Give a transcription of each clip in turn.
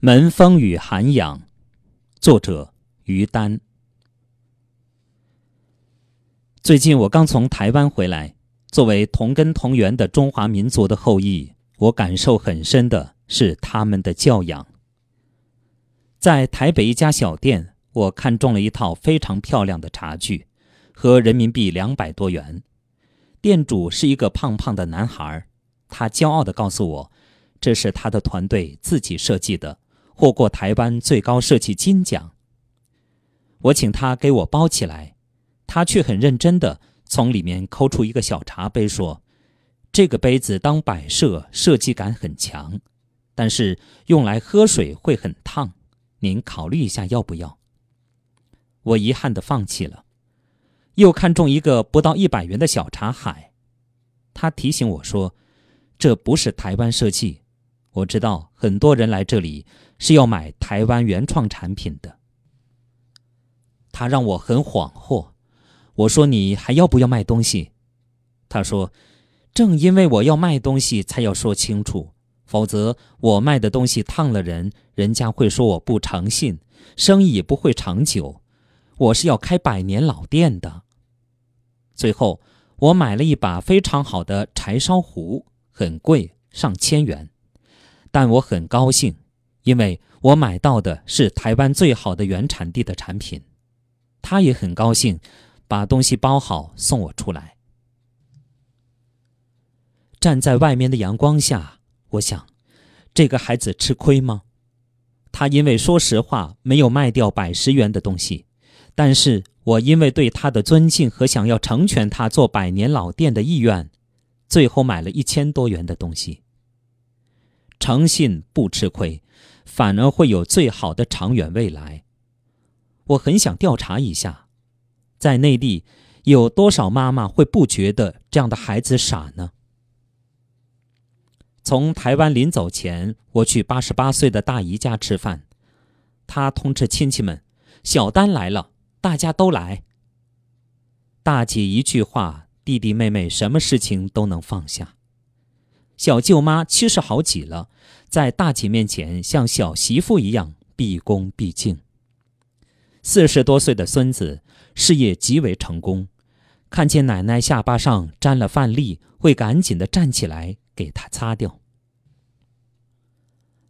门风与涵养，作者于丹。最近我刚从台湾回来，作为同根同源的中华民族的后裔，我感受很深的是他们的教养。在台北一家小店，我看中了一套非常漂亮的茶具，合人民币两百多元。店主是一个胖胖的男孩，他骄傲地告诉我，这是他的团队自己设计的。获过台湾最高设计金奖。我请他给我包起来，他却很认真的从里面抠出一个小茶杯，说：“这个杯子当摆设，设计感很强，但是用来喝水会很烫，您考虑一下要不要？”我遗憾的放弃了。又看中一个不到一百元的小茶海，他提醒我说：“这不是台湾设计。”我知道很多人来这里是要买台湾原创产品的。他让我很恍惚。我说：“你还要不要卖东西？”他说：“正因为我要卖东西，才要说清楚，否则我卖的东西烫了人，人家会说我不诚信，生意也不会长久。我是要开百年老店的。”最后，我买了一把非常好的柴烧壶，很贵，上千元。但我很高兴，因为我买到的是台湾最好的原产地的产品。他也很高兴，把东西包好送我出来。站在外面的阳光下，我想，这个孩子吃亏吗？他因为说实话没有卖掉百十元的东西，但是我因为对他的尊敬和想要成全他做百年老店的意愿，最后买了一千多元的东西。诚信不吃亏，反而会有最好的长远未来。我很想调查一下，在内地有多少妈妈会不觉得这样的孩子傻呢？从台湾临走前，我去八十八岁的大姨家吃饭，她通知亲戚们：“小丹来了，大家都来。”大姐一句话，弟弟妹妹什么事情都能放下。小舅妈七十好几了，在大姐面前像小媳妇一样毕恭毕敬。四十多岁的孙子事业极为成功，看见奶奶下巴上沾了饭粒，会赶紧的站起来给她擦掉。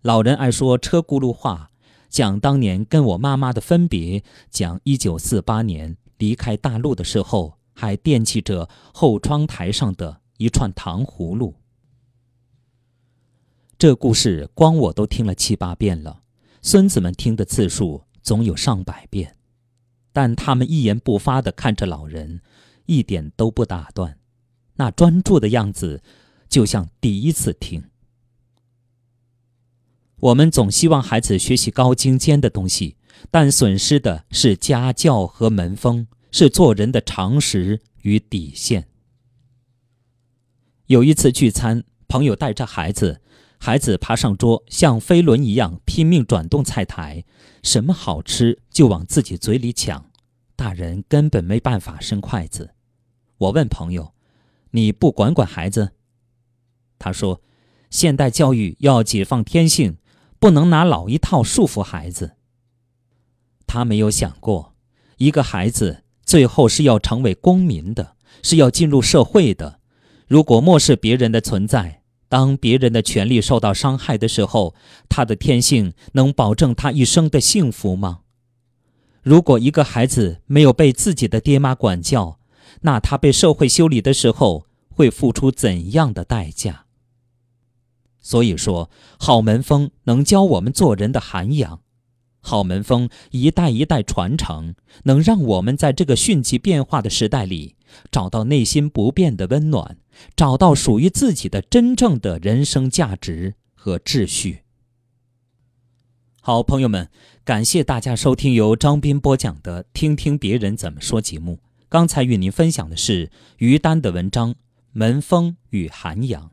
老人爱说车轱辘话，讲当年跟我妈妈的分别，讲一九四八年离开大陆的时候，还惦记着后窗台上的一串糖葫芦。这故事光我都听了七八遍了，孙子们听的次数总有上百遍，但他们一言不发地看着老人，一点都不打断，那专注的样子，就像第一次听。我们总希望孩子学习高精尖的东西，但损失的是家教和门风，是做人的常识与底线。有一次聚餐，朋友带着孩子。孩子爬上桌，像飞轮一样拼命转动菜台，什么好吃就往自己嘴里抢，大人根本没办法伸筷子。我问朋友：“你不管管孩子？”他说：“现代教育要解放天性，不能拿老一套束缚孩子。”他没有想过，一个孩子最后是要成为公民的，是要进入社会的。如果漠视别人的存在，当别人的权利受到伤害的时候，他的天性能保证他一生的幸福吗？如果一个孩子没有被自己的爹妈管教，那他被社会修理的时候会付出怎样的代价？所以说，好门风能教我们做人的涵养，好门风一代一代传承，能让我们在这个迅疾变化的时代里找到内心不变的温暖。找到属于自己的真正的人生价值和秩序。好，朋友们，感谢大家收听由张斌播讲的《听听别人怎么说》节目。刚才与您分享的是于丹的文章《门风与涵养》。